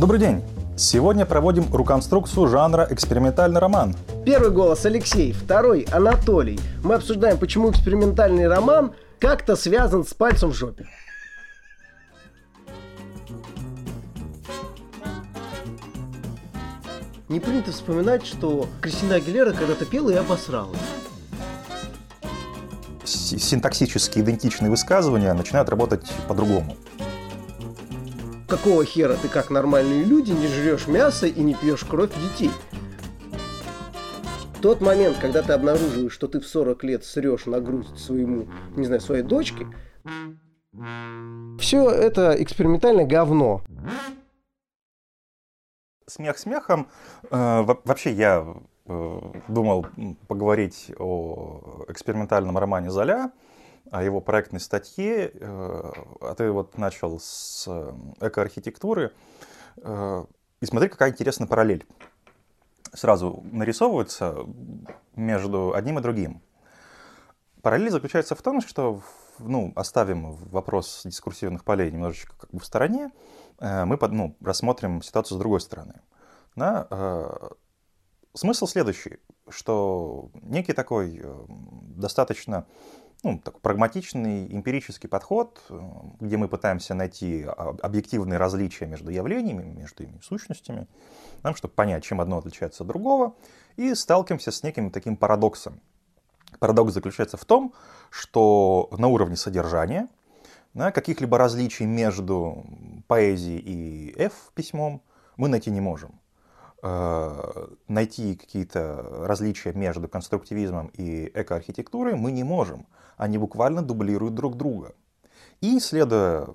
Добрый день! Сегодня проводим руконструкцию жанра экспериментальный роман. Первый голос Алексей, второй Анатолий. Мы обсуждаем, почему экспериментальный роман как-то связан с пальцем в жопе. Не принято вспоминать, что Кристина Агилера когда-то пела и обосралась. Синтаксически идентичные высказывания начинают работать по-другому. Какого хера ты, как нормальные люди, не жрешь мясо и не пьешь кровь детей? Тот момент, когда ты обнаруживаешь, что ты в 40 лет срешь на грудь своему, не знаю, своей дочке, все это экспериментальное говно. Смех смехом. Э, во- Вообще я э, думал поговорить о экспериментальном романе Золя, о его проектной статье, э, а ты вот начал с э, экоархитектуры. Э, И смотри, какая интересная параллель. Сразу нарисовывается между одним и другим. Параллель заключается в том, что ну, оставим вопрос дискурсивных полей немножечко как бы в стороне, мы под- ну, рассмотрим ситуацию с другой стороны. Да, смысл следующий, что некий такой достаточно ну, так, прагматичный эмпирический подход, э, где мы пытаемся найти объективные различия между явлениями, между ими сущностями, нам, чтобы понять, чем одно отличается от другого, и сталкиваемся с неким таким парадоксом. Парадокс заключается в том, что на уровне содержания да, каких-либо различий между поэзией и F-письмом мы найти не можем. Э, Найти какие-то различия между конструктивизмом и экоархитектурой мы не можем. Они буквально дублируют друг друга. И, следуя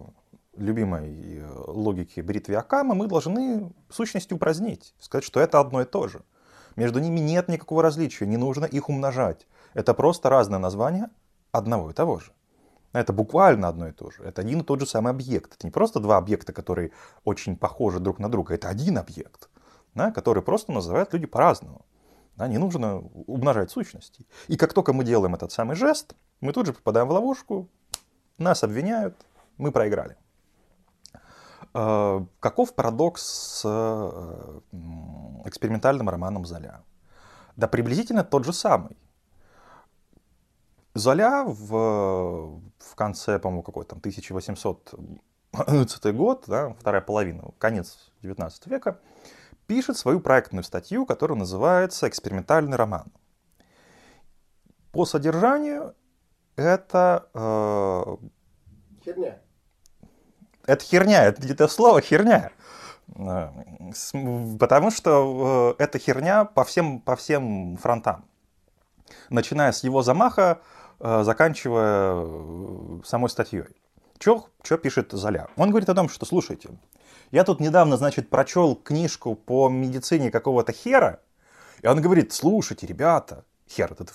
любимой э, логике бритвы Акама, мы должны сущности упразднить, сказать, что это одно и то же. Между ними нет никакого различия, не нужно их умножать. Это просто разные названия одного и того же. Это буквально одно и то же. Это один и тот же самый объект. Это не просто два объекта, которые очень похожи друг на друга. Это один объект, да, который просто называют люди по-разному. Да, не нужно умножать сущности. И как только мы делаем этот самый жест, мы тут же попадаем в ловушку, нас обвиняют, мы проиграли. Э, Каков парадокс с э, экспериментальным романом Золя? Да приблизительно тот же самый. Золя в, в конце, по-моему, какой там 1811 год, да, вторая половина, конец 19 века, пишет свою проектную статью, которая называется «Экспериментальный роман». По содержанию это, э, Херня. это херня, это, это слово херня. Э, Потому что э, это херня по всем, по всем фронтам. Начиная с его замаха, заканчивая самой статьей. Что пишет Золя? Он говорит о том, что, слушайте, я тут недавно, значит, прочел книжку по медицине какого-то хера, и он говорит, слушайте, ребята, хер этот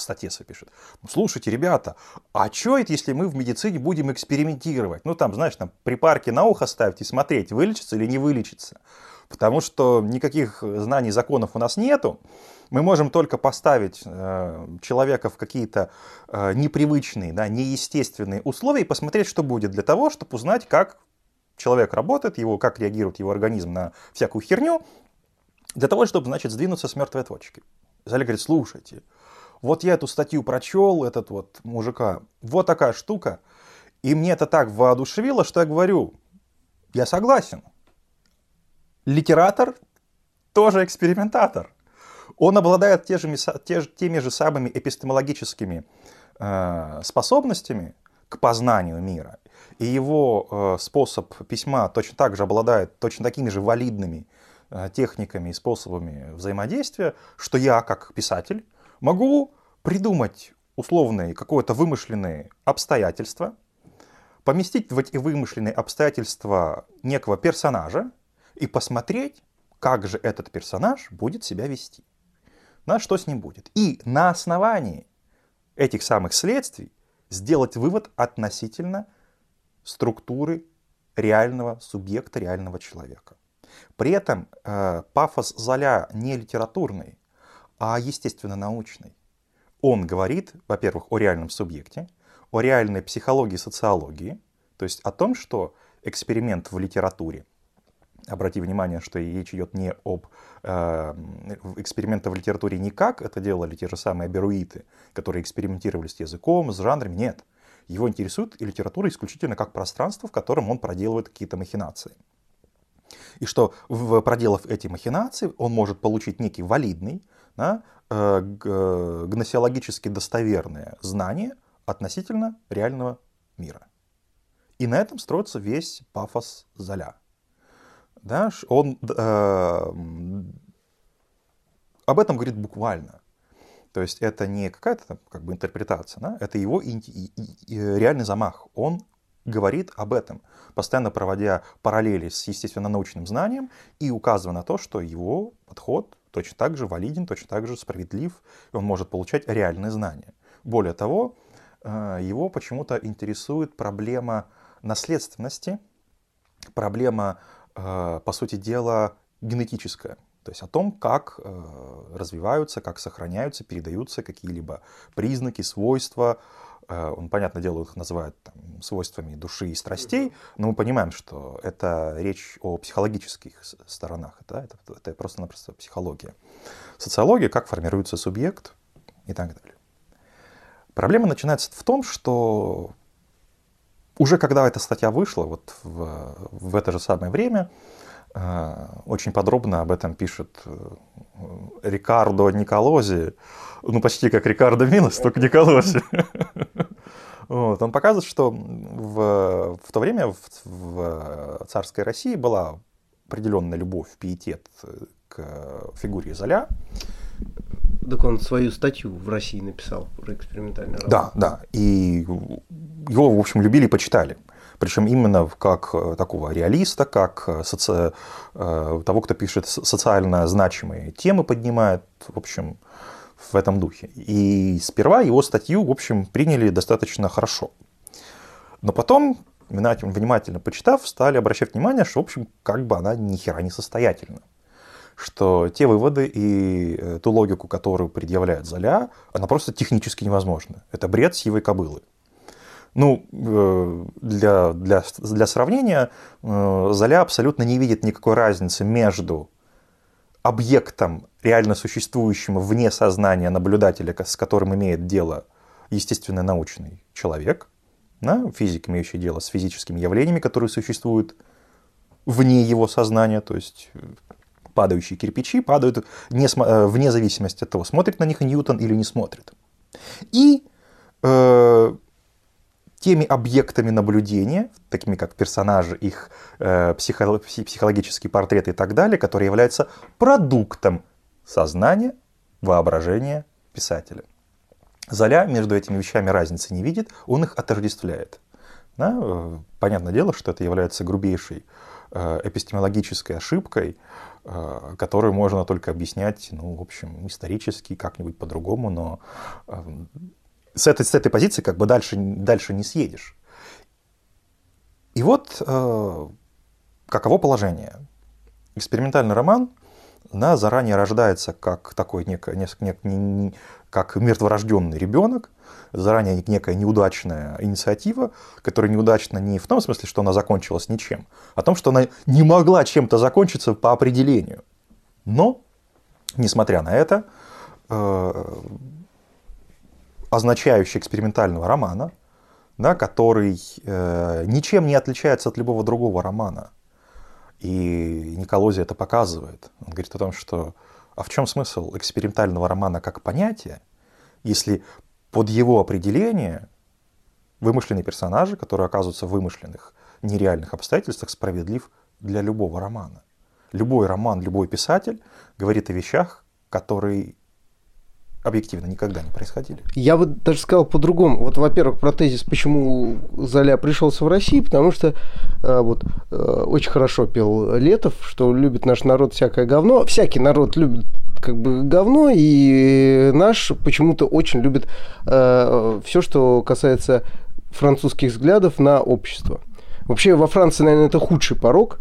в статье своей пишет, слушайте, ребята, а что это, если мы в медицине будем экспериментировать? Ну, там, знаешь, там припарки на ухо ставить и смотреть, вылечится или не вылечится. Потому что никаких знаний, законов у нас нету. Мы можем только поставить э, человека в какие-то э, непривычные, да, неестественные условия и посмотреть, что будет для того, чтобы узнать, как человек работает, его, как реагирует его организм на всякую херню, для того, чтобы, значит, сдвинуться с мертвой точки. Зале говорит, слушайте, вот я эту статью прочел, этот вот мужика, вот такая штука, и мне это так воодушевило, что я говорю, я согласен. Литератор тоже экспериментатор. Он обладает те же, те, теми же самыми эпистемологическими э, способностями к познанию мира. И его э, способ письма точно так же обладает точно такими же валидными техниками и способами взаимодействия, что я, как писатель, могу придумать условные какое-то вымышленные обстоятельства, поместить в эти вымышленные обстоятельства некого персонажа и посмотреть, как же этот персонаж будет себя вести. На что с ним будет. И на основании этих самых следствий сделать вывод относительно структуры реального субъекта, реального человека. При этом э, пафос Золя не литературный, а естественно-научный. Он говорит, во-первых, о реальном субъекте, о реальной психологии, социологии, то есть о том, что эксперимент в литературе Обрати внимание, что речь идет не об э, экспериментах в литературе никак, это делали те же самые беруиты, которые экспериментировали с языком, с жанрами. Нет. Его интересует литература исключительно как пространство, в котором он проделывает какие-то махинации. И что, проделав эти махинации, он может получить некий валидный, да, э, гносеологически достоверное знание относительно реального мира. И на этом строится весь пафос Золя. Да, он э, об этом говорит буквально. То есть это не какая-то как бы интерпретация, да? это его и, реальный замах. Он говорит об этом, постоянно проводя параллели с естественно-научным знанием и указывая на то, что его подход точно так же валиден, точно так же справедлив, и он может получать реальные знания. Более того, э, его почему-то интересует проблема наследственности, проблема, э, по сути дела, генетическая. То есть о том, как э, развиваются, как сохраняются, передаются какие-либо признаки, свойства. Э, он, понятное дело, их называет там, свойствами души и страстей, но мы понимаем, что это речь о психологических сторонах. Да? Это, это просто-напросто психология. Социология, как формируется субъект и так далее. Проблема начинается в том, что уже когда эта статья вышла, вот в, в это же самое время, очень подробно об этом пишет э, Рикардо Николози, ну почти как Рикардо Минос, только Николози. Вот. Он показывает, что в, в то время в, в царской России была определенная любовь, пиетет к фигуре Золя. Так он свою статью в России написал про экспериментальный роман. Да, да. И его, в общем, любили и почитали. Причем именно как э, такого реалиста, как э, соци... Э, того, кто пишет социально значимые темы, поднимает, в общем, в этом духе. И сперва его статью, в общем, приняли достаточно хорошо. Но потом, внимательно почитав, стали обращать внимание, что, в общем, как бы она ни хера не состоятельна. Что те выводы и ту логику, которую предъявляет Золя, она просто технически невозможна. Это бред сивой кобылы. Ну, э, для, для, для сравнения, э, Золя абсолютно не видит никакой разницы между объектом, реально существующим вне сознания наблюдателя, с которым имеет дело естественно научный человек, да, физик, имеющий дело с физическими явлениями, которые существуют вне его сознания, то есть э, падающие кирпичи падают не, вне зависимости от того, смотрит на них Ньютон или не смотрит. И э, теми объектами наблюдения, такими как персонажи, их э, психо психологические портреты и так далее, которые являются продуктом сознания, воображения писателя. Золя между этими вещами разницы не видит, он их отождествляет. Да? Э, понятное дело, что это является грубейшей э, эпистемологической ошибкой, э, которую можно только объяснять, ну, в общем, исторически, как-нибудь по-другому, но с этой, с этой позиции как бы дальше, дальше не съедешь. И вот э, каково положение. Экспериментальный роман да, заранее рождается как такой некое, несколько, не, не, как мертворожденный ребенок, заранее некая неудачная инициатива, которая неудачна не в том смысле, что она закончилась ничем, а в том, что она не могла чем-то закончиться по определению. Но, несмотря на это, э, означающий экспериментального романа, да, который э, ничем не отличается от любого другого романа. И Николози это показывает. Он говорит о том, что а в чем смысл экспериментального романа как понятия, если под его определение вымышленные персонажи, которые оказываются в вымышленных, нереальных обстоятельствах, справедлив для любого романа. Любой роман, любой писатель говорит о вещах, которые объективно никогда не происходили. Я бы даже сказал по-другому. Вот, во-первых, про тезис, почему Золя пришелся в Россию, потому что э, вот э, очень хорошо пел Летов, что любит наш народ всякое говно. Всякий народ любит как бы говно, и наш почему-то очень любит э, все, что касается французских взглядов на общество. Вообще во Франции, наверное, это худший порог,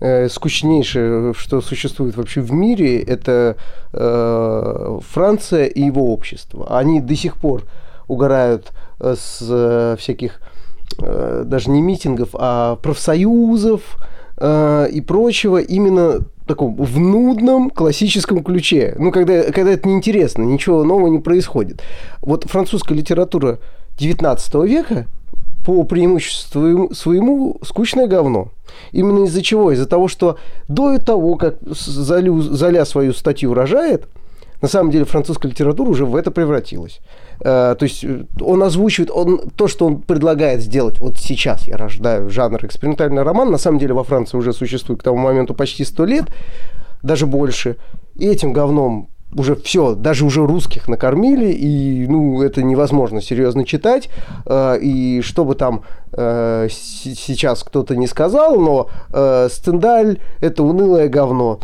э, скучнейшее, что существует вообще в мире, это э, Франция и его общество. Они до сих пор угорают э, с э, всяких э, даже не митингов, а профсоюзов, э, и прочего именно таком в нудном классическом ключе. Ну, когда, когда это неинтересно, ничего нового не происходит. Вот французская литература 19 века по преимуществу своему скучное говно. Именно из-за чего? Из-за того, что до того, как Залю, Заля свою статью рожает, на самом деле французская литература уже в это превратилась. Э, то есть э, он озвучивает он, то, что он предлагает сделать. Вот сейчас я рождаю жанр экспериментальный роман. На самом деле во Франции уже существует к тому моменту почти сто лет, даже больше. И этим говном уже все, даже уже русских накормили, и ну, это невозможно серьезно читать. Э, и что бы там э, сейчас кто-то не сказал, но э, Стендаль – это унылое говно,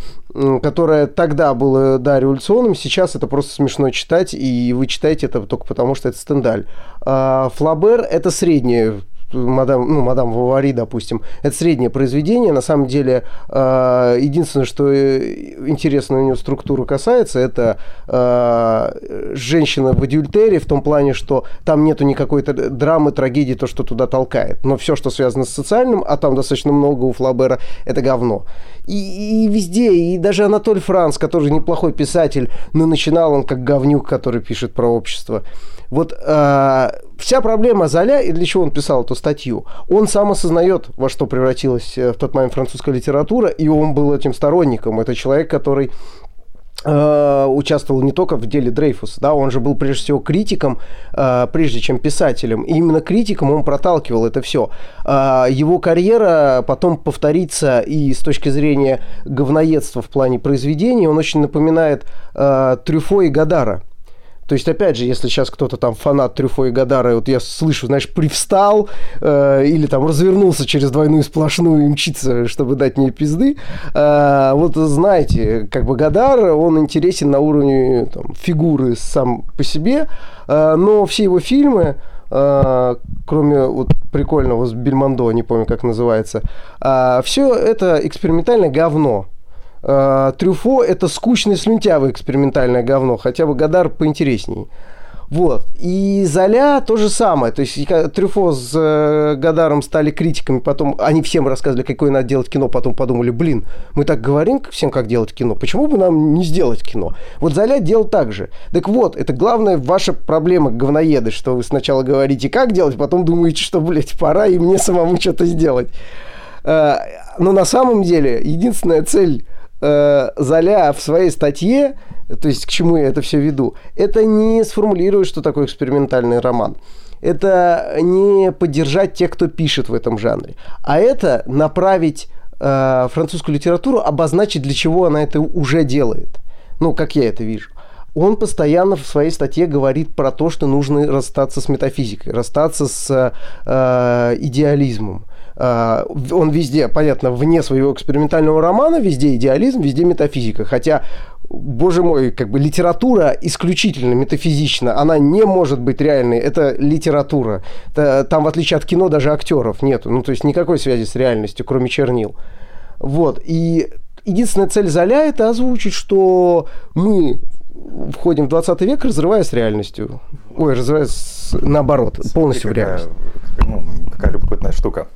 которое тогда было да, революционным, сейчас это просто смешно читать, и вы читаете это только потому, что это Стендаль. Флабер – это среднее мадам, ну, мадам Вавари, допустим, это среднее произведение. На самом деле, э, единственное, что э, интересно у нее структуру касается, это э, женщина в адюльтере, в том плане, что там нету никакой драмы, трагедии, то, что туда толкает. Но все, что связано с социальным, а там достаточно много у Флабера, это говно. И, и везде, и даже Анатоль Франц, который неплохой писатель, но начинал он как говнюк, который пишет про общество. Вот э, вся проблема Золя, и для чего он писал эту статью, он сам осознает, во что превратилась э, в тот момент французская литература, и он был этим сторонником. Это человек, который э, участвовал не только в деле Дрейфуса, да, он же был прежде всего критиком, э, прежде чем писателем. И именно критиком он проталкивал это все. Его карьера потом повторится и с точки зрения говноедства в плане произведений, он очень напоминает Трюфо и Гадара. То есть, опять же, если сейчас кто-то там фанат Трюфо и Гадара, вот я слышу, знаешь, привстал э, или там развернулся через двойную сплошную и мчится, чтобы дать мне пизды, э, вот знаете, как бы Гадар, он интересен на уровне там, фигуры сам по себе, э, но все его фильмы, Uh, кроме вот прикольного с Бельмондо, не помню, как называется, uh, все это экспериментальное говно. Э, Трюфо – это скучное слюнтявое экспериментальное говно, хотя бы Гадар поинтереснее. Вот. И Золя то же самое. То есть Трюфо с э, Гадаром стали критиками, потом они всем рассказывали, какое надо делать кино, потом подумали, блин, мы так говорим всем, как делать кино, почему бы нам не сделать кино? Вот Золя делал так же. Так вот, это главная ваша проблема, говноеды, что вы сначала говорите, как делать, потом думаете, что, блядь, пора и мне самому что-то сделать. Э, но на самом деле единственная цель э, Золя в своей статье, то есть к чему я это все веду, это не сформулировать, что такое экспериментальный роман. Это не поддержать тех, кто пишет в этом жанре, а это направить э, французскую литературу, обозначить, для чего она это уже делает. Ну, как я это вижу он постоянно в своей статье говорит про то, что нужно расстаться с метафизикой, расстаться с э, идеализмом. Э, он везде, понятно, вне своего экспериментального романа, везде идеализм, везде метафизика. Хотя боже мой, как бы литература исключительно метафизична, она не может быть реальной, это литература. Там, в отличие от кино, даже актеров нету, ну, то есть никакой связи с реальностью, кроме чернил. Вот, и единственная цель Золя – это озвучить, что мы входим в 20 век, разрываясь с реальностью. Ой, разрываясь наоборот, полностью какая, в реальность. Ну, какая любопытная штука.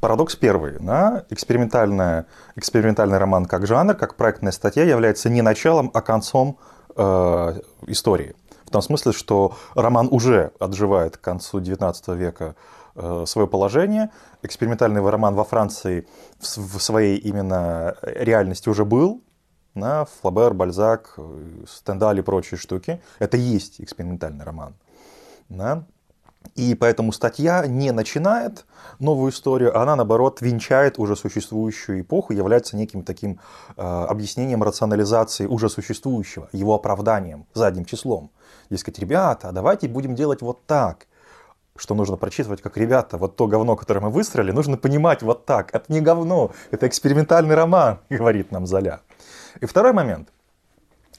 Парадокс первый. Да? Экспериментальная, экспериментальный роман как жанр, как проектная статья является не началом, а концом э, истории. В том смысле, что роман уже отживает к концу XIX века э, свое положение. Экспериментальный роман во Франции в, своей именно реальности уже был. Да? Флабер, Бальзак, Стендаль и прочие штуки. Это есть экспериментальный роман. Да? И поэтому статья не начинает новую историю, а она, наоборот, венчает уже существующую эпоху, является неким таким э, объяснением рационализации уже существующего, его оправданием задним числом. Дескать, ребята, давайте будем делать вот так. Что нужно прочитывать как ребята, вот то говно, которое мы выстроили, нужно понимать вот так. Это не говно, это экспериментальный роман, говорит нам Золя. И второй момент –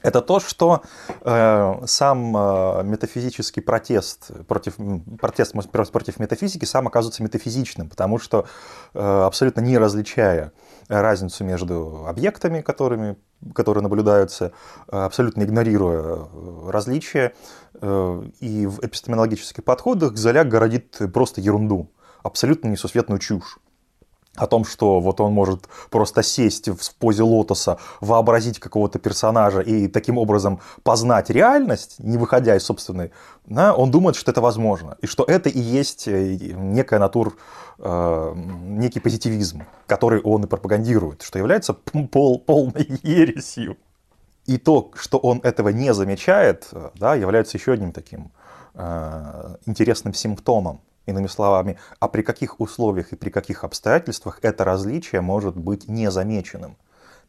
это то, что э, сам э, метафизический протест против, протест против метафизики сам оказывается метафизичным, потому что э, абсолютно не различая разницу между объектами, которыми, которые наблюдаются, э, абсолютно игнорируя э, различия, э, и в эпистемологических подходах Золяк городит просто ерунду, абсолютно несусветную чушь. О том, что вот он может просто сесть в позе лотоса, вообразить какого-то персонажа и таким образом познать реальность, не выходя из собственной, да, он думает, что это возможно, и что это и есть э, некая натур, э, некий позитивизм, который он и пропагандирует, что является пол, полной ересью. И то, что он этого не замечает, э, да, является еще одним таким э, интересным симптомом Иными словами, а при каких условиях и при каких обстоятельствах это различие может быть незамеченным?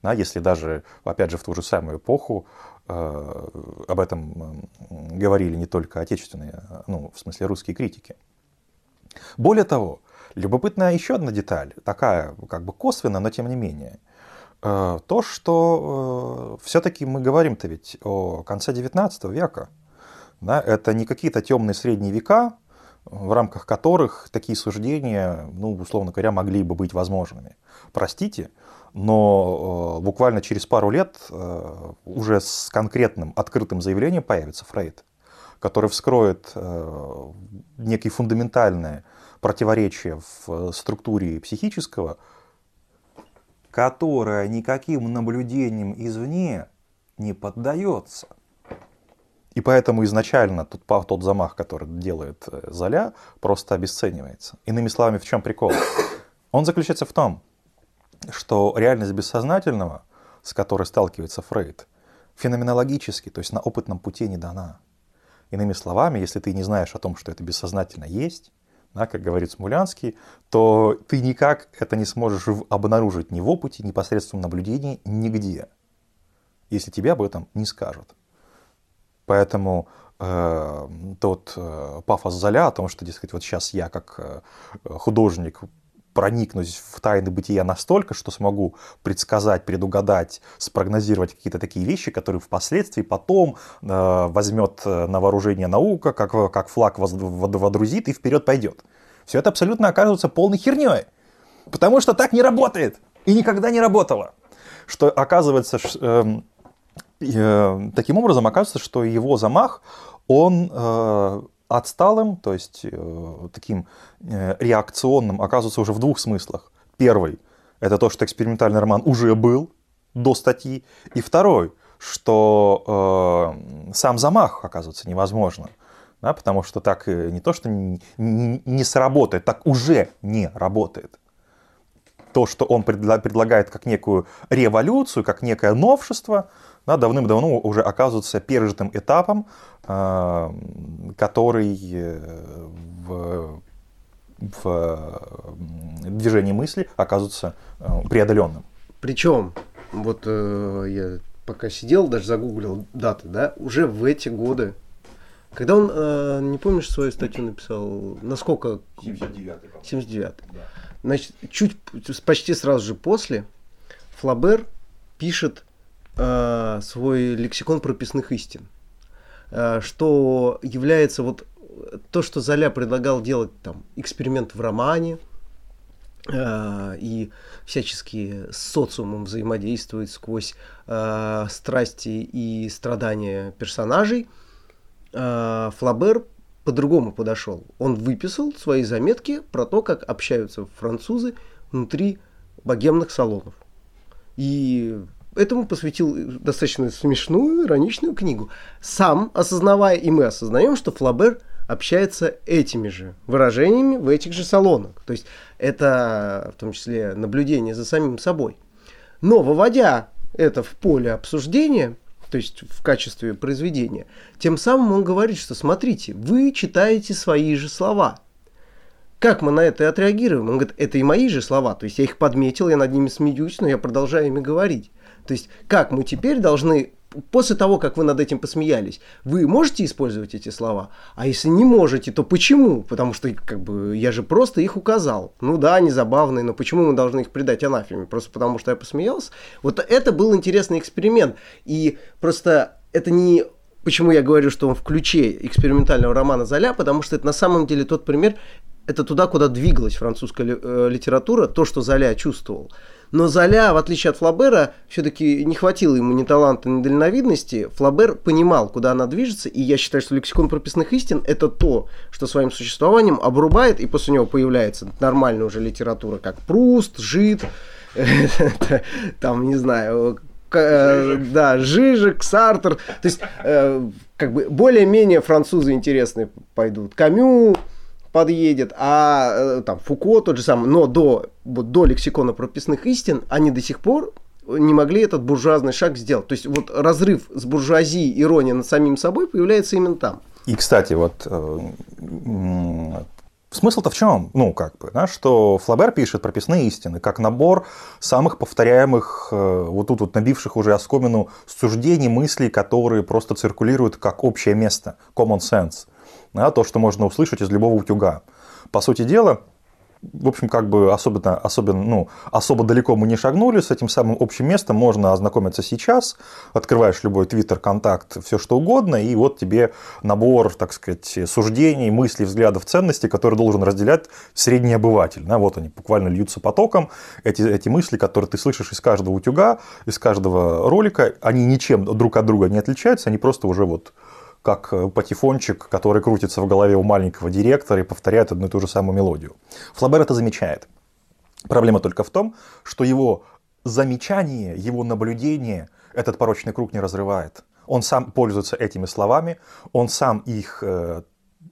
Да, если даже, опять же, в ту же самую эпоху э, об этом говорили не только отечественные, ну, в смысле русские критики. Более того, любопытная еще одна деталь, такая как бы косвенная, но тем не менее. Э, то, что э, все-таки мы говорим-то ведь о конце XIX века. Да, это не какие-то темные средние века, в рамках которых такие суждения, ну, условно говоря, могли бы быть возможными. Простите, но э, буквально через пару лет э, уже с конкретным открытым заявлением появится Фрейд, который вскроет э, некие фундаментальные противоречия в структуре психического, которое никаким наблюдениям извне не поддается. И поэтому изначально тот, тот замах, который делает э, Золя, просто обесценивается. Иными словами, в чем прикол? Он заключается в том, что реальность бессознательного, с которой сталкивается Фрейд, феноменологически, то есть на опытном пути не дана. Иными словами, если ты не знаешь о том, что это бессознательно есть, да, как говорит Смулянский, то ты никак это не сможешь обнаружить ни в опыте, ни посредством наблюдений, нигде, если тебе об этом не скажут. Поэтому э, тот э, пафос Золя о том, что, дескать, вот сейчас я как э, художник проникнусь в тайны бытия настолько, что смогу предсказать, предугадать, спрогнозировать какие-то такие вещи, которые впоследствии потом э, возьмет на вооружение наука, как, как флаг водрузит и вперед пойдет. Все это абсолютно окажется полной херней. Потому что так не работает. И никогда не работало. Что оказывается, эм, Э, таким образом, оказывается, что его замах, он э, отсталым, то есть э, таким реакционным, оказывается уже в двух смыслах. Первый – это то, что экспериментальный роман уже был до статьи. И второй, что э, сам замах, оказывается, невозможно. Да, потому что так не то, что не, не, не сработает, так уже не работает. То, что он предлагает как некую революцию, как некое новшество – да, давным-давно уже оказывается пережитым этапом, а, который э, в, в движении мысли оказывается э, преодоленным. Причем, вот э, я пока сидел, даже загуглил даты, да, уже в эти годы, когда он, э, не помнишь, свою статью написал, насколько? 79-й. 79 да. Значит, чуть, почти сразу же после, Флабер пишет э, свой лексикон прописных истин, э, что является вот то, что Золя предлагал делать там эксперимент в романе, э, и всячески с социумом взаимодействовать сквозь страсти и страдания персонажей, э, Флабер по-другому подошел. Он выписал свои заметки про то, как общаются французы внутри богемных салонов. И этому посвятил достаточно смешную, ироничную книгу. Сам осознавая, и мы осознаем, что Флабер общается этими же выражениями в этих же салонах. То есть это в том числе наблюдение за самим собой. Но выводя это в поле обсуждения, то есть в качестве произведения, тем самым он говорит, что смотрите, вы читаете свои же слова. Как мы на это отреагируем? Он говорит, это и мои же слова, то есть я их подметил, я над ними смеюсь, но я продолжаю ими говорить. То есть как мы теперь должны после того, как вы над этим посмеялись, вы можете использовать эти слова? А если не можете, то почему? Потому что как бы, я же просто их указал. Ну да, они забавные, но почему мы должны их придать анафеме? Просто потому что я посмеялся? Вот это был интересный эксперимент. И просто это не... Почему я говорю, что он в ключе экспериментального романа Золя? Потому что это на самом деле тот пример, это туда, куда двигалась французская э, литература, то, что Золя чувствовал. Но Золя, в отличие от Флабера, все-таки не хватило ему ни таланта, ни дальновидности. Флабер понимал, куда она движется, и я считаю, что лексикон прописных истин – это то, что своим сужествованием обрубает, и после него появляется нормальная уже литература, как Пруст, Жид, там, не знаю, э, да, Жижик, Сартер. То есть, э, как бы более-менее французы интересные пойдут. Камю, подъедет, а э, там Фуко тот же самый, но до, вот, до лексикона прописных истин они до сих пор не могли этот буржуазный шаг сделать. То есть вот разрыв с буржуазией, ирония над самим собой появляется именно там. И, кстати, вот э, смысл-то в чем? Ну, как бы, да, что Флабер пишет прописные истины как набор самых повторяемых, э, вот тут вот набивших уже оскомину суждений, мыслей, которые просто циркулируют как общее место, common sense да, то, что можно услышать из любого утюга. По сути дела, в общем, как бы особенно, особенно, ну, особо далеко мы не шагнули, с этим самым общим местом можно ознакомиться сейчас, открываешь любой твиттер, контакт, все что угодно, и вот тебе набор, так сказать, суждений, мыслей, взглядов, ценностей, которые должен разделять средний обыватель. Да, вот они буквально льются потоком, эти, эти мысли, которые ты слышишь из каждого утюга, из каждого ролика, они ничем друг от друга не отличаются, они просто уже вот как э, патефончик, который крутится в голове у маленького директора и повторяет одну и ту же самую мелодию. Флабер это замечает. Проблема только в том, что его замечание, его наблюдение этот порочный круг не разрывает. Он сам пользуется этими словами, он сам их э,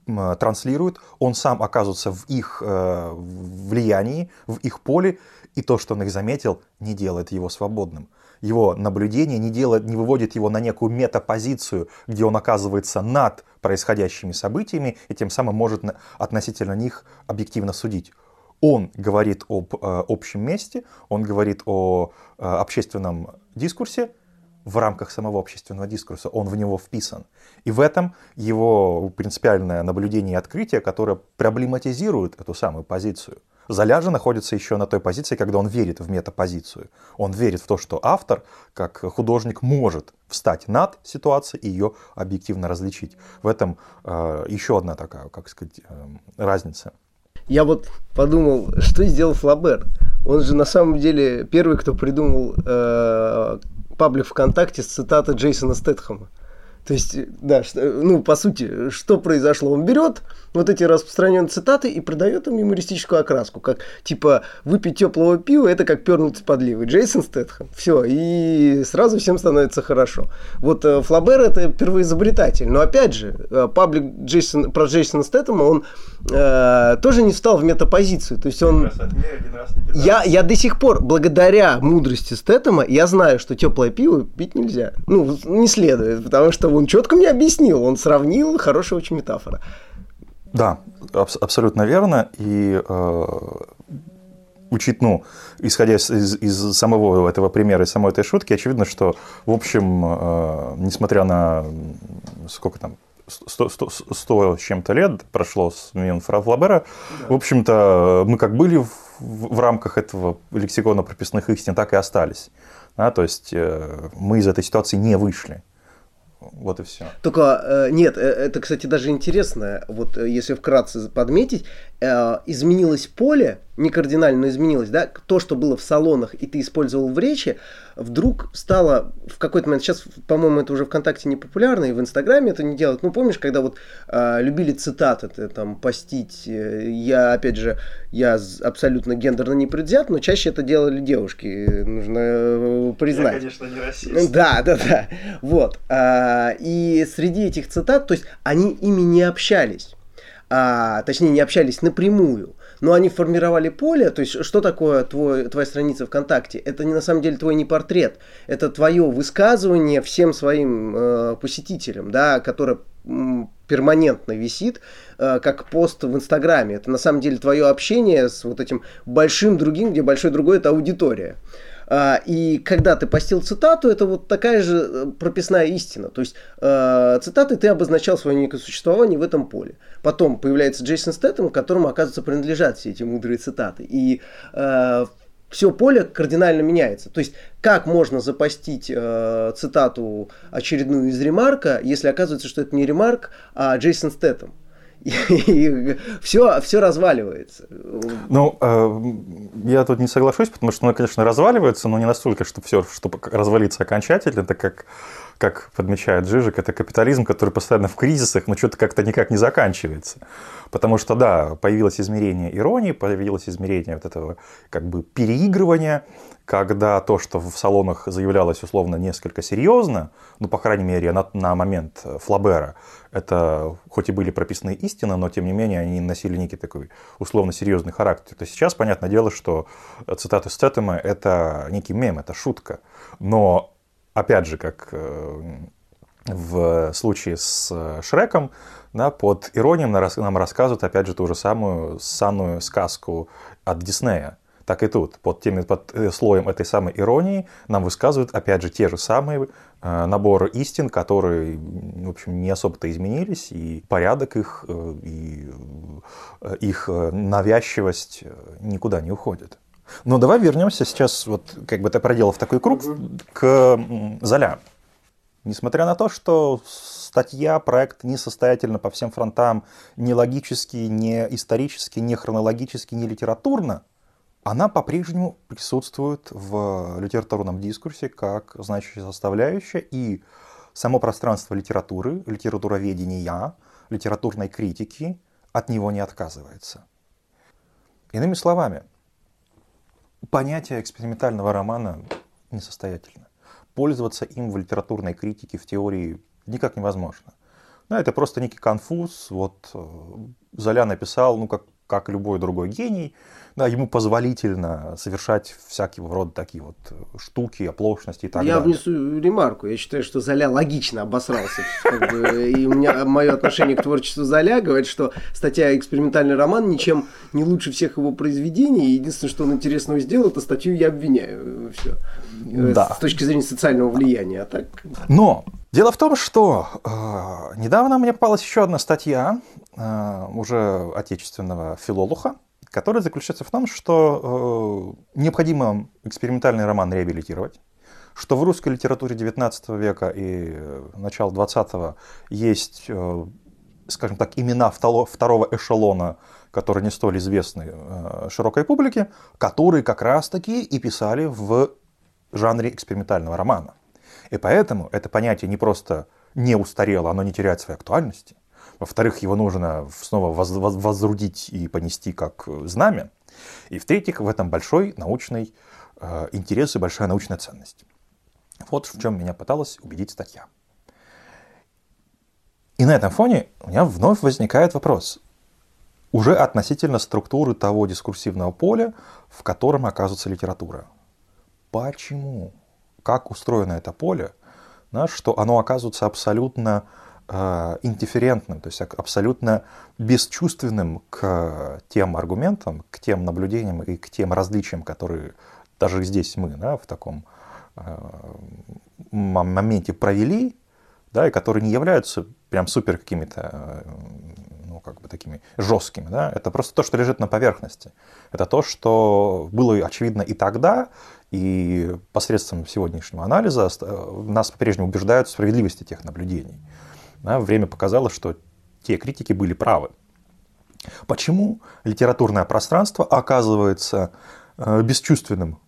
транслирует, он сам оказывается в их э, влиянии, в их поле, и то, что он их заметил, не делает его свободным его наблюдение, не, делает, не выводит его на некую метапозицию, где он оказывается над происходящими событиями и тем самым может относительно них объективно судить. Он говорит об э, общем месте, он говорит о э, общественном дискурсе в рамках самого общественного дискурса, он в него вписан. И в этом его принципиальное наблюдение и открытие, которое проблематизирует эту самую позицию. Золя же находится еще на той позиции, когда он верит в метапозицию. Он верит в то, что автор, как художник, может встать над ситуацией и ее объективно различить. В этом э, еще одна такая, как сказать, э, разница. Я вот подумал, что сделал Флабер. Он же на самом деле первый, кто придумал э, паблик ВКонтакте с цитаты Джейсона Стэтхэма. То есть, да, что, ну, по сути, что произошло? Он берет вот эти распространенные цитаты и продает им юмористическую окраску, как, типа, выпить теплого пива, это как пернуть с подливой. Джейсон Стэтхэм, все, и сразу всем становится хорошо. Вот э, Флабер это первоизобретатель, но, опять же, э, паблик Джейсон, про Джейсона Стэтхэма, он э, тоже не встал в метапозицию, то есть он... Я, я до сих пор, благодаря мудрости Стэтэма, я знаю, что теплое пиво пить нельзя. Ну, не следует, потому что он четко мне объяснил, он сравнил, хорошая очень метафора. Да, аб- абсолютно верно. И э, учить, ну, исходя из, из, из самого этого примера, из самой этой шутки, очевидно, что, в общем, э, несмотря на сколько там, 100, 100, 100 с чем-то лет прошло с времен Флабера, да. в общем-то, мы как были в, в рамках этого лексикона прописных истин, так и остались. Да, то есть э, мы из этой ситуации не вышли. Вот и все. Только э, нет, э, это, кстати, даже интересно. Вот э, если вкратце подметить, изменилось поле, не кардинально, но изменилось, да, то, что было в салонах, и ты использовал в речи, вдруг стало в какой-то момент, сейчас, по-моему, это уже ВКонтакте не популярно, и в Инстаграме это не делают. Ну, помнишь, когда вот э, любили цитаты там постить, я, опять же, я абсолютно гендерно не предвзят, но чаще это делали девушки, нужно признать. Я, конечно, не расист. Да, да, да. Вот. А, и среди этих цитат, то есть они ими не общались а, точнее не общались напрямую, но они формировали поле, то есть что такое твой, твоя страница ВКонтакте? Это не на самом деле твой не портрет, это твое высказывание всем своим э, посетителям, да, которое перманентно висит, э, как пост в Инстаграме. Это на самом деле твое общение с вот этим большим другим, где большой другой это аудитория. А, и когда ты постил цитату, это вот такая же э, прописная истина. То есть э, цитаты ты обозначал свое некое существование в этом поле. Потом появляется Джейсон Стэттем, которому, оказывается, принадлежат все эти мудрые цитаты. И э, все поле кардинально меняется. То есть, как можно запостить э, цитату очередную из ремарка, если оказывается, что это не ремарк, а Джейсон Стэттем. И все, все разваливается. Ну, э, я тут не соглашусь, потому что, ну, конечно, разваливается, но не настолько, что все, чтобы развалиться окончательно, это как, как подмечает Жижик, это капитализм, который постоянно в кризисах, но что-то как-то никак не заканчивается. Потому что, да, появилось измерение иронии, появилось измерение вот этого как бы переигрывания, когда то, что в салонах заявлялось условно несколько серьезно, ну, по крайней мере, на, на момент Флабера, это хоть и были прописаны истины, но тем не менее они носили некий такой условно серьезный характер. То сейчас, понятное дело, что цитаты Стэттема — это некий мем, это шутка. Но, опять же, как э, в случае с Шреком, да, под иронией нам рассказывают, опять же, ту же самую санную сказку от Диснея так и тут. Под, теми, под э, слоем этой самой иронии нам высказывают, опять же, те же самые э, наборы истин, которые, в общем, не особо-то изменились, и порядок их, э, и их навязчивость никуда не уходит. Но давай вернемся сейчас, вот как бы ты проделав такой круг, к Золя. Несмотря на то, что статья, проект несостоятельно по всем фронтам, не логически, не исторически, не хронологически, не литературно, она по-прежнему присутствует в литературном дискурсе как значащая составляющая, и само пространство литературы, литературоведения, литературной критики от него не отказывается. Иными словами, понятие экспериментального романа несостоятельно. Пользоваться им в литературной критике, в теории никак невозможно. Ну, это просто некий конфуз. Вот э, Золя написал, ну, как, как любой другой гений, да, ему позволительно совершать всякие рода такие вот э, штуки, оплошности и так я далее. Я внесу ремарку. Я считаю, что Золя логично обосрался. Как бы, и у меня мое отношение к творчеству Золя говорит, что статья «Экспериментальный роман» ничем не лучше всех его произведений. Единственное, что он интересного сделал, это статью я обвиняю. Все. Да. С точки зрения социального влияния. А так... Но Дело в том, что э, недавно мне попалась еще одна статья э, уже отечественного филолога, который заключается в том, что э, необходимо экспериментальный роман реабилитировать, что в русской литературе XIX века и э, начала XX есть, э, скажем так, имена второго эшелона, которые не столь известны э, широкой публике, которые как раз-таки и писали в жанре экспериментального романа. И поэтому это понятие не просто не устарело, оно не теряет своей актуальности, во-вторых, его нужно снова возрудить и понести как знамя. И в-третьих, в этом большой научный э, интерес и большая научная ценность. Вот в чем меня пыталась убедить статья. И на этом фоне у меня вновь возникает вопрос. Уже относительно структуры того дискурсивного поля, в котором оказывается литература. Почему? Как устроено это поле, да, что оно оказывается абсолютно Э, индифферентным, то есть абсолютно бесчувственным к тем аргументам, к тем наблюдениям и к тем различиям, которые даже здесь мы да, в таком э, моменте провели, да, и которые не являются прям супер какими-то э, ну, как бы такими жесткими. Да? Это просто то, что лежит на поверхности. Это то, что было очевидно и тогда, и посредством сегодняшнего анализа нас по-прежнему убеждают в справедливости тех наблюдений да, время показало, что те критики были правы. Почему литературное пространство оказывается э, бесчувственным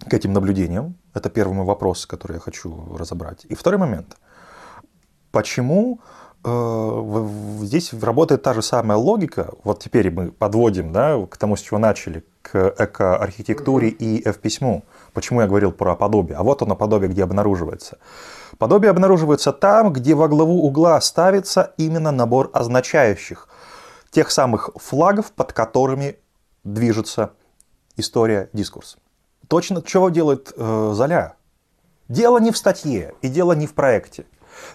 к этим наблюдениям? Это первый мой вопрос, который я хочу разобрать. И второй момент. Почему э, здесь работает та же самая логика? Вот теперь мы подводим да, к тому, с чего начали, к эко-архитектуре и F-письму. Почему я говорил про подобие? А вот оно подобие, где обнаруживается. Подобие обнаруживается там, где во главу угла ставится именно набор означающих, тех самых флагов, под которыми движется история, дискурс. Точно чего делает э, Золя? Дело не в статье и дело не в проекте.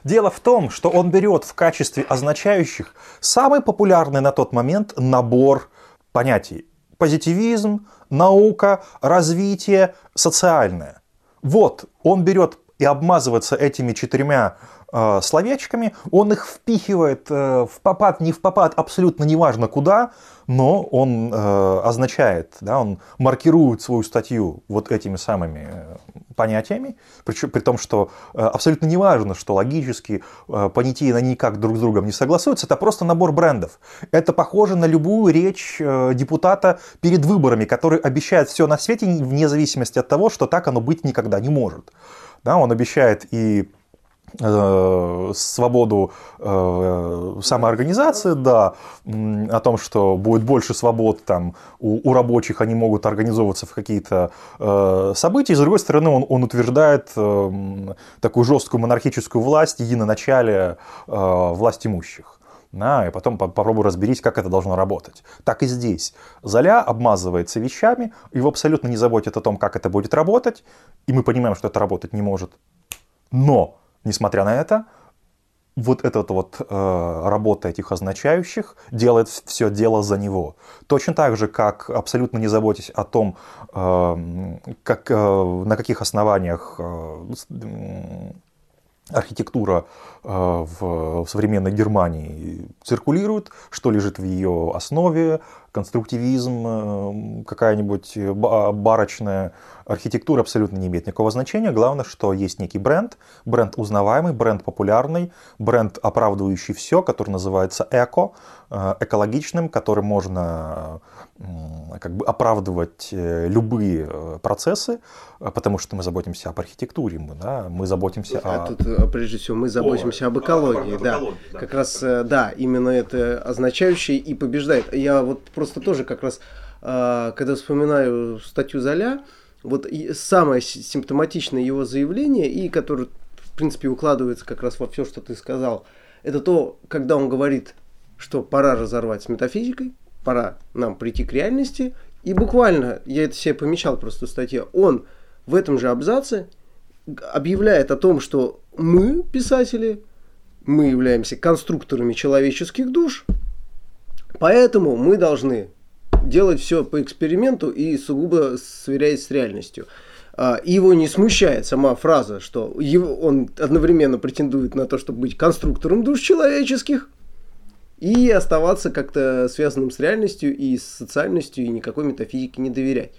Дело в том, что он берет в качестве означающих самый популярный на тот момент набор понятий. Позитивизм, наука, развитие, социальное. Вот он берет и обмазываться этими четырьмя э, словечками, он их впихивает э, в попад, не в попад, абсолютно неважно куда, но он э, означает, да, он маркирует свою статью вот этими самыми э, понятиями, причем при том, что э, абсолютно не важно, что логически э, понятия на никак друг с другом не согласуются, это просто набор брендов. Это похоже на любую речь э, депутата перед выборами, который обещает все на свете вне зависимости от того, что так оно быть никогда не может. Да, он обещает и свободу э, самоорганизации, да, о том, что будет больше свобод там у, у рабочих, они могут организовываться в какие-то э, события. И, с другой стороны, он, он утверждает э, такую жесткую монархическую власть, единоначалие э, власть имущих. Да, и потом попробуй разберись, как это должно работать. Так и здесь. Золя обмазывается вещами, его абсолютно не заботит о том, как это будет работать, и мы понимаем, что это работать не может. Но Несмотря на это, вот эта вот э, работа этих означающих делает все дело за него. Точно так же, как абсолютно не заботясь о том, э, как, э, на каких основаниях э, архитектура э, в современной Германии циркулирует, что лежит в ее основе, конструктивизм, э, какая-нибудь барочная архитектура абсолютно не имеет никакого значения. Главное, что есть некий бренд, бренд узнаваемый, бренд популярный, бренд оправдывающий все, который называется эко, э, экологичным, которым можно как бы оправдывать э, любые процессы, потому что мы заботимся об архитектуре, мы, да, мы заботимся а о... Тут, прежде всего, мы заботимся о, об экологии, об, да. экологии да. Как раз, да, именно это означающее и побеждает. Я вот просто тоже как раз, когда вспоминаю статью Золя, вот самое симптоматичное его заявление, и которое, в принципе, укладывается как раз во все, что ты сказал, это то, когда он говорит, что пора разорвать с метафизикой, пора нам прийти к реальности, и буквально, я это себе помечал просто в статье, он в этом же абзаце объявляет о том, что мы, писатели, мы являемся конструкторами человеческих душ, поэтому мы должны делать все по эксперименту и сугубо сверяясь с реальностью. А, его не смущает сама фраза, что он одновременно претендует на то, чтобы быть конструктором душ человеческих и оставаться как-то связанным с реальностью и с социальностью и никакой метафизике не доверять.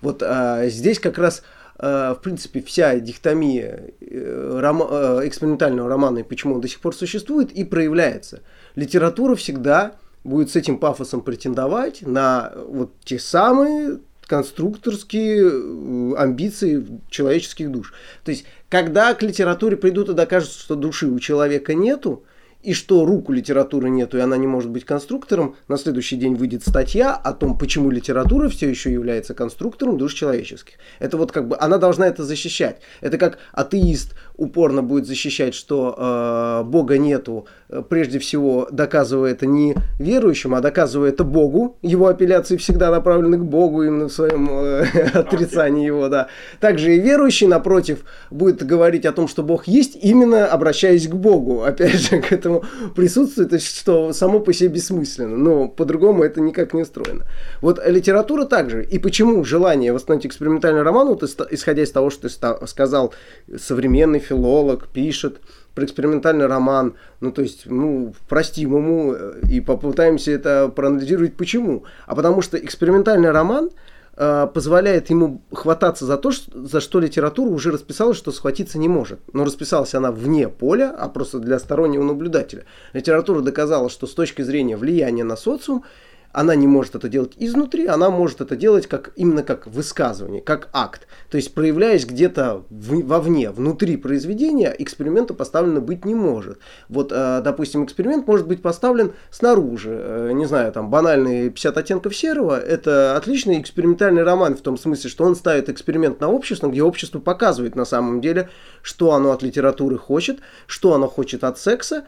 Вот а, здесь как раз а, в принципе вся дихтомия э, э, экспериментального романа и почему он до сих пор существует и проявляется. Литература всегда будет с этим пафосом претендовать на вот те самые конструкторские э, амбиции человеческих душ. То есть, когда к литературе придут и докажут, что души у человека нету, и что руку литературы нету, и она не может быть конструктором, на следующий день выйдет статья о том, почему литература все еще является конструктором душ человеческих. Это вот как бы, она должна это защищать. Это как атеист упорно будет защищать, что э, Бога нету, э, прежде всего доказывая это не верующим, а доказывая это Богу. Его апелляции всегда направлены к Богу, именно в своем э, отрицании его, да. Также и верующий, напротив, будет говорить о том, что Бог есть, именно обращаясь к Богу. Опять же, к этому присутствует, что само по себе бессмысленно. Но по-другому это никак не устроено. Вот литература также. И почему желание восстановить экспериментальный роман, вот исходя из того, что ты сказал, современный филолог, пишет про экспериментальный роман, ну то есть, ну, простим ему э, и попытаемся это проанализировать почему. А потому что экспериментальный роман э, позволяет ему хвататься за то, за что литература уже расписалась, что схватиться не может. Но расписалась она вне поля, а просто для стороннего наблюдателя. Литература доказала, что с точки зрения влияния на социум она не может это делать изнутри, она может это делать как, именно как высказывание, как акт. То есть проявляясь где-то в, вовне, внутри произведения, эксперимента поставлено быть не может. Вот, э, допустим, эксперимент может быть поставлен снаружи. Э, не знаю, там банальный 50 оттенков серого, это отличный экспериментальный роман в том смысле, что он ставит эксперимент на общество, где общество показывает на самом деле, что оно от литературы хочет, что оно хочет от секса,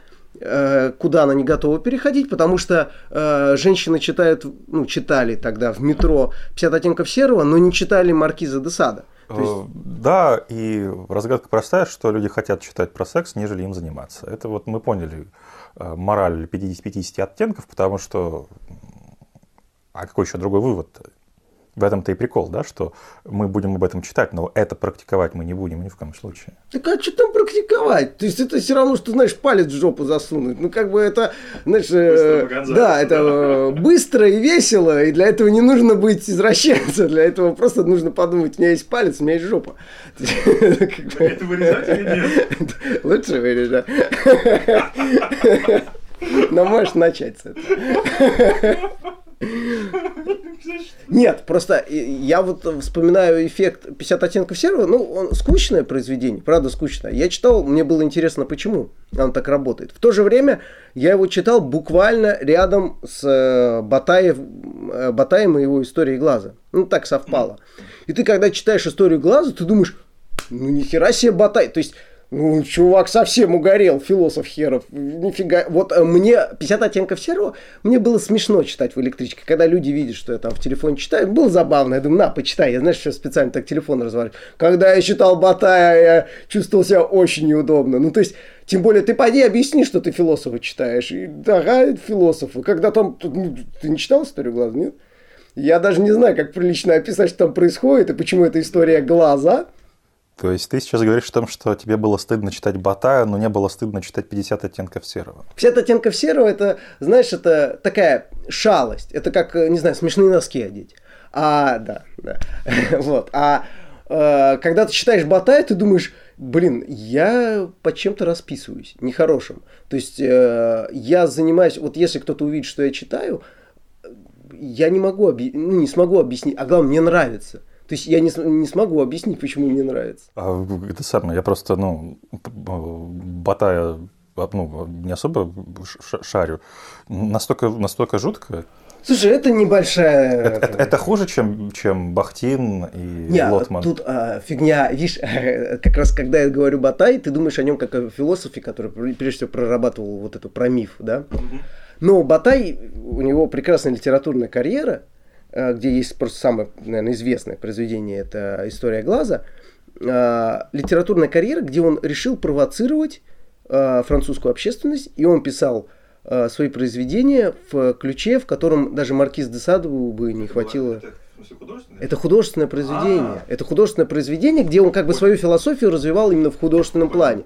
куда она не готова переходить, потому что э, женщины читают, ну, читали тогда в метро 50 оттенков серого, но не читали Маркиза де Сада. есть... Э, да, и разгадка простая, что люди хотят читать про секс, нежели им заниматься. Это вот мы поняли э, мораль 50, 50 оттенков, потому что... А какой еще другой вывод? В этом-то и прикол, да, что мы будем об этом читать, но это практиковать мы не будем ни в коем случае. Так а что там практиковать? То есть это все равно, что, знаешь, палец в жопу засунуть. Ну, как бы это, знаешь, э, да, это э, быстро и весело, и для этого не нужно быть извращенцем, для этого просто нужно подумать, у меня есть палец, у меня есть жопа. Это вырезать или нет? Лучше вырежать. Но можешь начать с этого. Нет, просто я вот вспоминаю эффект 50 оттенков серого, ну, он скучное произведение, правда скучное. Я читал, мне было интересно, почему он так работает. В то же время я его читал буквально рядом с э, Батаев, э, Батаем и его историей глаза. Ну, так совпало. И ты, когда читаешь историю глаза, ты думаешь, ну, нихера себе Батай. То есть, ну, чувак совсем угорел, философ херов. Нифига. Вот э, мне 50 оттенков серого, мне было смешно читать в электричке. Когда люди видят, что я там в телефоне читаю, было забавно. Я думаю, на, почитай. Я, знаешь, что специально так телефон разворачиваю. Когда я читал Батая, я чувствовал себя очень неудобно. Ну, то есть, тем более, ты пойди объясни, что ты философа читаешь. И, ага, философы. Когда там... Ну, ты не читал историю глаза, нет? Я даже не знаю, как прилично описать, что там происходит, и почему эта история глаза. То есть ты сейчас говоришь о том, что тебе было стыдно читать Батая, но не было стыдно читать 50 оттенков серого. 50 оттенков серого, это, знаешь, это такая шалость. Это как, не знаю, смешные носки одеть. А, да, да. вот. А э, когда ты читаешь Батая, ты думаешь, блин, я по чем-то расписываюсь, нехорошим. То есть э, я занимаюсь, вот если кто-то увидит, что я читаю, я не могу, объ... ну, не смогу объяснить, а главное, мне нравится. То есть я не, не смогу объяснить, почему мне нравится. А, это самое, я просто, ну, Батая ну, не особо шарю. Настолько, настолько жутко. Слушай, это небольшая... Это, это, это хуже, чем, чем Бахтин и Не, Лотман? тут а, фигня. Видишь, как раз когда я говорю Батай, ты думаешь о нем как о философе, который прежде всего прорабатывал вот эту про миф, да? Но Батай, у него прекрасная литературная карьера, Э, где есть просто самое, наверное, известное произведение, это «История глаза», э, литературная карьера, где он решил провоцировать э, французскую общественность, и он писал свои произведения в ключе, в котором даже Маркиз де Саду бы не хватило. Это художественное произведение. А-а-а. Это художественное произведение, где он как бы свою философию развивал именно в художественном плане.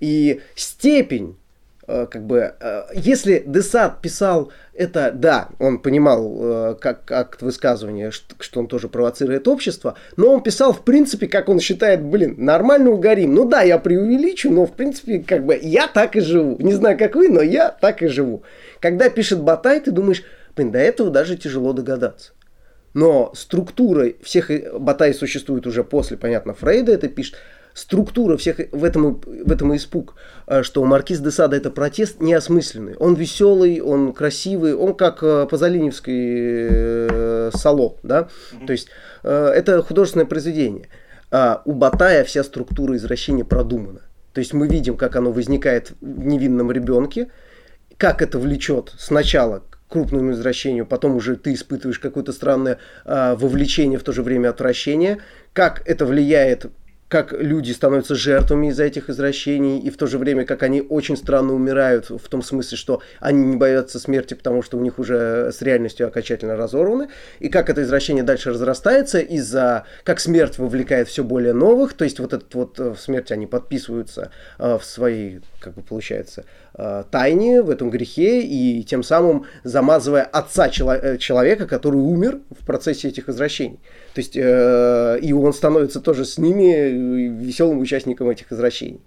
И степень Э, как бы, э, если Десад писал это, да, он понимал э, как акт высказывания, что он тоже провоцирует общество, но он писал, в принципе, как он считает, блин, нормально угорим. Ну да, я преувеличу, но, в принципе, как бы, я так и живу. Не знаю, как вы, но я так и живу. Когда пишет Батай, ты думаешь, блин, до этого даже тяжело догадаться. Но структура всех Батай существует уже после, понятно, Фрейда это пишет, структура всех в этом, в этом и испуг, э, что Маркиз де Сада это протест неосмысленный. Он веселый, он красивый, он как э, Пазолиневский э, Сало, да, то есть это художественное произведение. А у Батая вся структура извращения продумана. То есть мы видим, как оно возникает в невинном ребенке, как это влечет сначала к крупному извращению, потом уже ты испытываешь какое-то странное а, вовлечение, в то же время отвращение, как это влияет как люди становятся жертвами из-за этих извращений, и в то же время, как они очень странно умирают, в том смысле, что они не боятся смерти, потому что у них уже с реальностью окончательно разорваны, и как это извращение дальше разрастается из-за, как смерть вовлекает все более новых, то есть вот этот вот э, в смерти они подписываются э, в своей, как бы получается, э, тайне, в этом грехе, и тем самым замазывая отца чело- человека, который умер в процессе этих извращений. То есть, э, и он становится тоже с ними э, веселым участником этих извращений.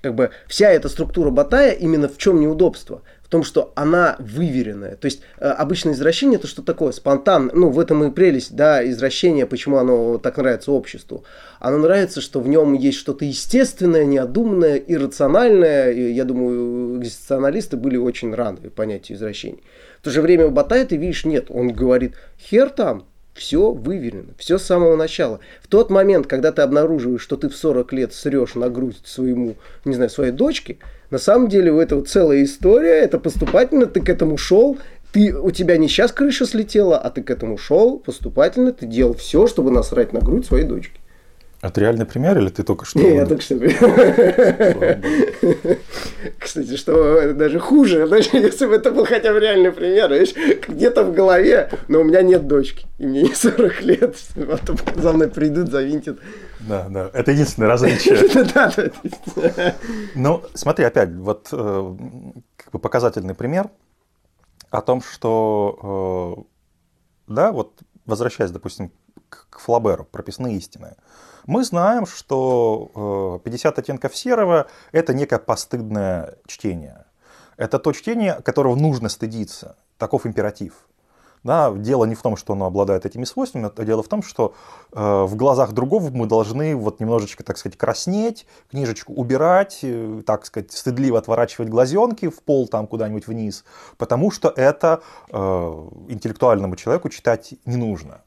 Как бы вся эта структура Батая именно в чем неудобство? В том, что она выверенная. То есть э, обычное извращение это что такое? Спонтан. Ну, в этом и прелесть, да, извращение, почему оно так нравится обществу. Оно нравится, что в нем есть что-то естественное, неодуманное, иррациональное. И, я думаю, экзистенциалисты были очень рады понятию извращений. В то же время у Батая ты видишь, нет, он говорит, хер там, все выверено, все с самого начала. В тот момент, когда ты обнаруживаешь, что ты в 40 лет срешь на грудь своему, не знаю, своей дочке, на самом деле у этого целая история, это поступательно, ты к этому шел, ты, у тебя не сейчас крыша слетела, а ты к этому шел поступательно, ты делал все, чтобы насрать на грудь своей дочки. Это реальный пример или ты только что? Не, я только что. Кстати, что даже хуже, даже если бы это был хотя бы реальный пример, где-то в голове, но у меня нет дочки, и мне не 40 лет, потом за мной придут, завинтят. Да, да, это единственное различие. Да, да. Ну, смотри, опять, вот э, как бы показательный пример о том, что, э, да, вот возвращаясь, допустим, к Флаберу, прописные истины. Мы знаем, что 50 э, оттенков серого – это некое постыдное чтение. Это то чтение, которого нужно стыдиться. Таков императив. Да, дело не в том, что оно обладает этими свойствами, а дело в том, что э, в глазах другого мы должны вот немножечко, так сказать, краснеть, книжечку убирать, э, так сказать, стыдливо отворачивать глазенки в пол там куда-нибудь вниз, потому что это э, интеллектуальному человеку читать не нужно.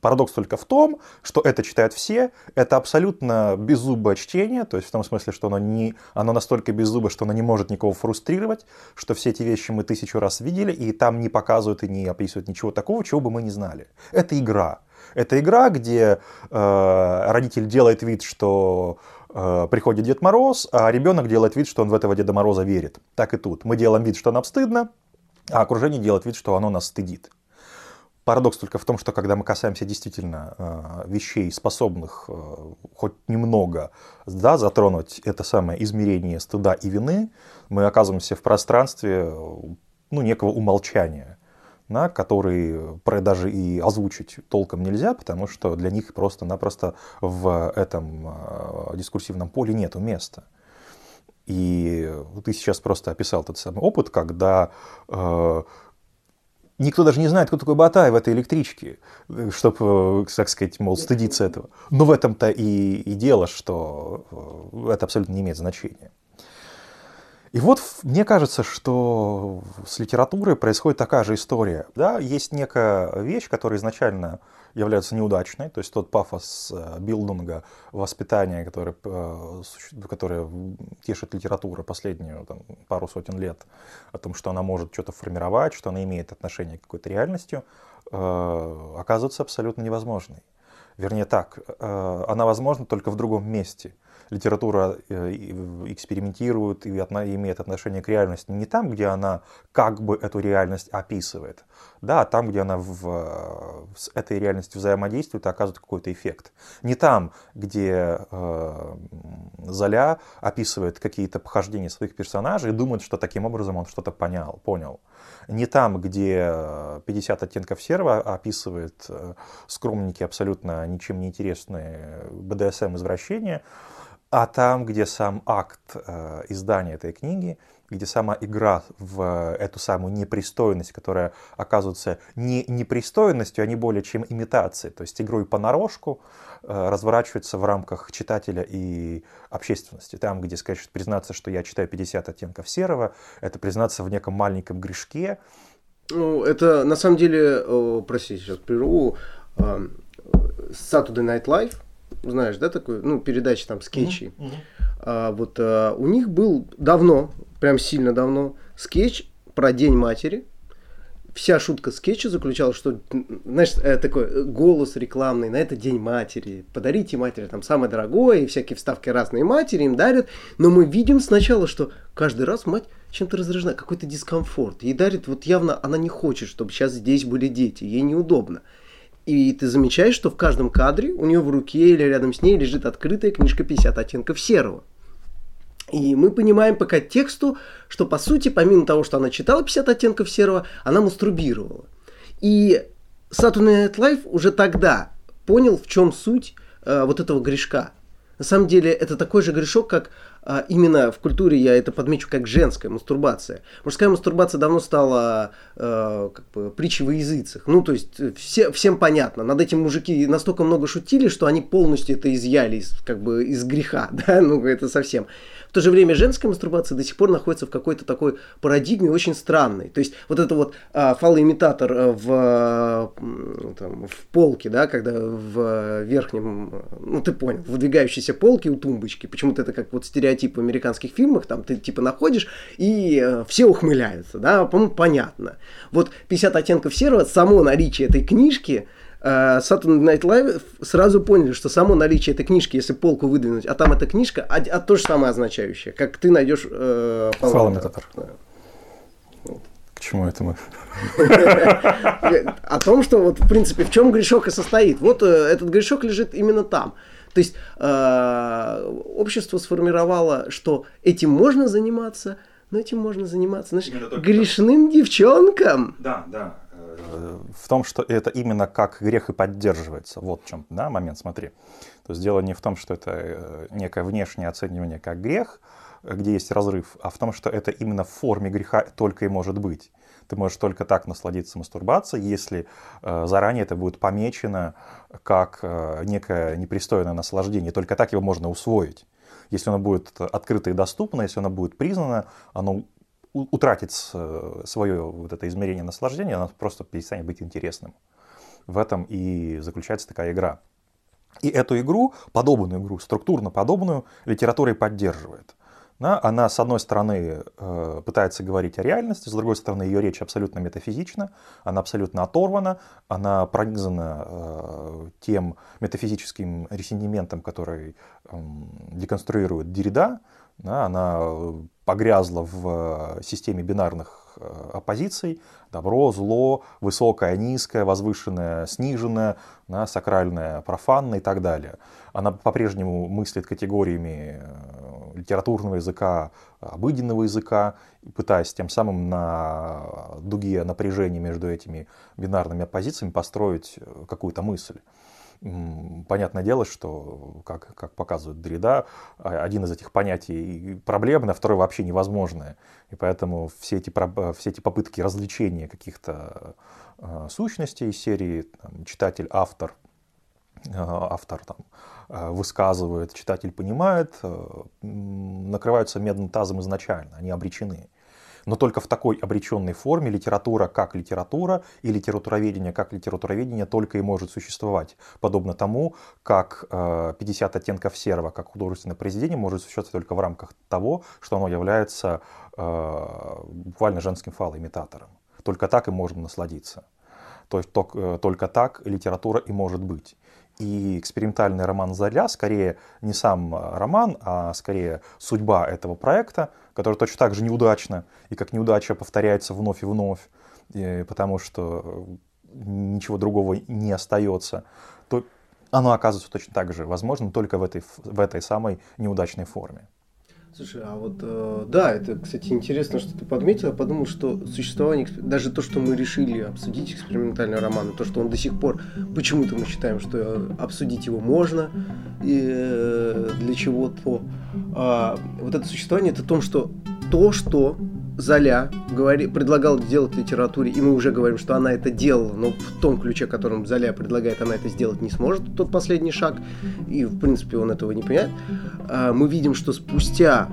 Парадокс только в том, что это читают все, это абсолютно беззубое чтение, то есть в том смысле, что оно, не, оно настолько беззубое, что оно не может никого фрустрировать, что все эти вещи мы тысячу раз видели, и там не показывают и не описывают ничего такого, чего бы мы не знали. Это игра. Это игра, где э, родитель делает вид, что э, приходит Дед Мороз, а ребенок делает вид, что он в этого Деда Мороза верит. Так и тут. Мы делаем вид, что нам стыдно, а окружение делает вид, что оно нас стыдит. Парадокс только в том, что когда мы касаемся действительно э, вещей, способных э, хоть немного да, затронуть это самое измерение стыда и вины, мы оказываемся в пространстве ну, некого умолчания, да, который даже и озвучить толком нельзя, потому что для них просто-напросто в этом э, дискурсивном поле нет места. И ты сейчас просто описал тот самый опыт, когда Никто даже не знает, кто такой Батай в этой электричке, чтобы, э, так сказать, мол, стыдиться этого. Но в этом-то и, и дело, что э, это абсолютно не имеет значения. И вот мне кажется, что с литературой происходит такая же история. Да? Есть некая вещь, которая изначально является неудачной, то есть тот пафос э, билдинга, воспитания, который, э, который тешит литература последнюю там, пару сотен лет, о том, что она может что-то формировать, что она имеет отношение к какой-то реальности, э, оказывается абсолютно невозможной. Вернее так, она возможна только в другом месте – литература э, экспериментирует и имеет отношение к реальности не там, где она как бы эту реальность описывает, да, а там, где она в, с этой реальностью взаимодействует и оказывает какой-то эффект. Не там, где э, Золя описывает какие-то похождения своих персонажей и думает, что таким образом он что-то понял, понял. Не там, где 50 оттенков серого описывает э, скромники абсолютно ничем не интересные БДСМ-извращения, а там, где сам акт э, издания этой книги, где сама игра в эту самую непристойность, которая оказывается не непристойностью, а не более чем имитацией, то есть игрой понарошку, э, разворачивается в рамках читателя и общественности. Там, где сказать, признаться, что я читаю 50 оттенков серого, это признаться в неком маленьком грешке. Ну, это на самом деле, простите, сейчас прерву, э, Saturday Night Live, знаешь, да, такой, ну, передачи там, скетчи. Uh-huh. А, вот а, у них был давно, прям сильно давно, скетч про День матери. Вся шутка скетча заключалась, что, знаешь, э, такой голос рекламный, на это День матери, подарите матери там самое дорогое, и всякие вставки разные матери им дарят. Но мы видим сначала, что каждый раз мать чем-то раздражена, какой-то дискомфорт. Ей дарит, вот явно она не хочет, чтобы сейчас здесь были дети, ей неудобно. И ты замечаешь, что в каждом кадре у нее в руке или рядом с ней лежит открытая книжка 50 оттенков серого. И мы понимаем пока тексту, что по сути, помимо того, что она читала 50 оттенков серого, она мастурбировала. И Saturday Night Live уже тогда понял, в чем суть э, вот этого грешка. На самом деле это такой же грешок, как именно в культуре я это подмечу как женская мастурбация. Мужская мастурбация давно стала э, как бы притчей во языцах. Ну, то есть все, всем понятно. Над этим мужики настолько много шутили, что они полностью это изъяли из, как бы из греха. Да? Ну, это совсем. В то же время женская мастурбация до сих пор находится в какой-то такой парадигме очень странной. То есть вот это вот а, фалоимитатор э, в, там, в полке, да, когда в верхнем, ну ты понял, выдвигающейся полке у тумбочки, почему-то это как вот стереотип в американских фильмах, там ты типа находишь и э, все ухмыляются, да, по-моему, понятно. Вот 50 оттенков серого, само наличие этой книжки, э, Saturday Night Live сразу поняли, что само наличие этой книжки, если полку выдвинуть, а там эта книжка, а, а то же самое означающее, как ты найдешь э, Фалометатор. К чему это мы? О том, что вот в принципе в чем грешок и состоит. Вот э, этот грешок лежит именно там. То есть э, общество сформировало, что этим можно заниматься, но этим можно заниматься, знаешь, грешным девчонкам. Да, да. Э, в том, что это именно как грех и поддерживается. Вот в чем да, момент, смотри. То есть дело не в том, что это э, некое внешнее оценивание как грех, где есть разрыв, а в том, что это именно в форме греха только и может быть. Ты можешь только так насладиться мастурбацией, если э, заранее это будет помечено как э, некое непристойное наслаждение. Только так его можно усвоить. Если оно будет открыто и доступно, если оно будет признано, оно утратит свое вот это измерение наслаждения, оно просто перестанет быть интересным. В этом и заключается такая игра. И эту игру, подобную игру, структурно подобную, литература и поддерживает. Да, она, с одной стороны, э, пытается говорить о реальности, с другой стороны, ее речь абсолютно метафизична, она абсолютно оторвана, она пронизана э, тем метафизическим ресентиментом, который э, деконструирует Деррида, да, она погрязла в системе бинарных э, оппозиций, добро, зло, высокое, низкое, возвышенное, сниженное, да, сакральное, профанное и так далее. Она по-прежнему мыслит категориями э, литературного языка, обыденного языка, пытаясь тем самым на дуге напряжения между этими бинарными оппозициями построить э, какую-то мысль. Понятное дело, что, как, как показывает Дрида, а, один из этих понятий проблемный, а второй вообще невозможное. И поэтому все эти, все эти попытки развлечения каких-то э, сущностей серии там, читатель, автор, автор там, Э, высказывает, читатель понимает, э, накрываются медным тазом изначально, они обречены. Но только в такой обреченной форме литература как литература и литературоведение как литературоведение только и может существовать. Подобно тому, как 50 э, оттенков серого как художественное произведение может существовать только в рамках того, что оно является буквально женским фалоимитатором. Только так и можно насладиться. То есть только так литература и может быть. И экспериментальный роман «Заря» скорее не сам а, роман, а скорее судьба этого проекта, который точно так же неудачно, и как неудача повторяется вновь и вновь, и, потому что ничего другого не остается, то оно оказывается точно так же возможным только в этой, в этой самой неудачной форме. Слушай, а вот э, да, это, кстати, интересно, что ты подметил. Я подумал, что существование, даже то, что мы решили обсудить экспериментальный роман, то, что он до сих пор, почему-то мы считаем, что обсудить его можно, и э, для чего-то. А, вот это существование, это то, что то, что Золя говори, предлагал делать в литературе, и мы уже говорим, что она это делала, но в том ключе, которым Золя предлагает, она это сделать не сможет, тот последний шаг, и в принципе он этого не понимает. А, мы видим, что спустя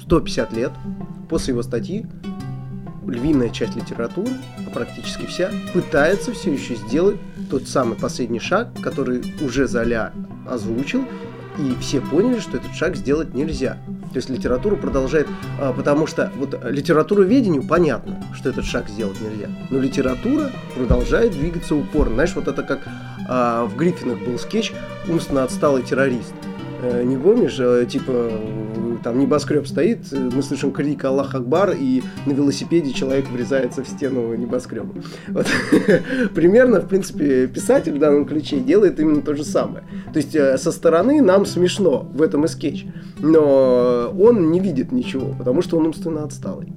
150 лет после его статьи львиная часть литературы, а практически вся, пытается все еще сделать тот самый последний шаг, который уже Золя озвучил, и все поняли, что этот шаг сделать нельзя. То есть литература продолжает, а, потому что вот литературу ведению понятно, что этот шаг сделать нельзя, но литература продолжает двигаться упорно. Знаешь, вот это как а, в Гриффинах был скетч «Умственно отсталый террорист». Э, не помнишь, э, типа, там небоскреб стоит, мы слышим крик Аллах Акбар, и на велосипеде человек врезается в стену небоскреба. Вот. Примерно, в принципе, писатель в данном ключе делает именно то же самое. То есть э, со стороны нам смешно, в этом и скетч, но он не видит ничего, потому что он умственно отсталый.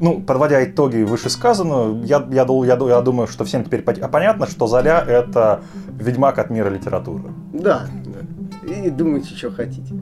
Ну, подводя итоги вышесказанного, я, я, я, я думаю, что всем теперь понятно, что Золя — это ведьмак от мира литературы. Да, да. И думайте, что хотите.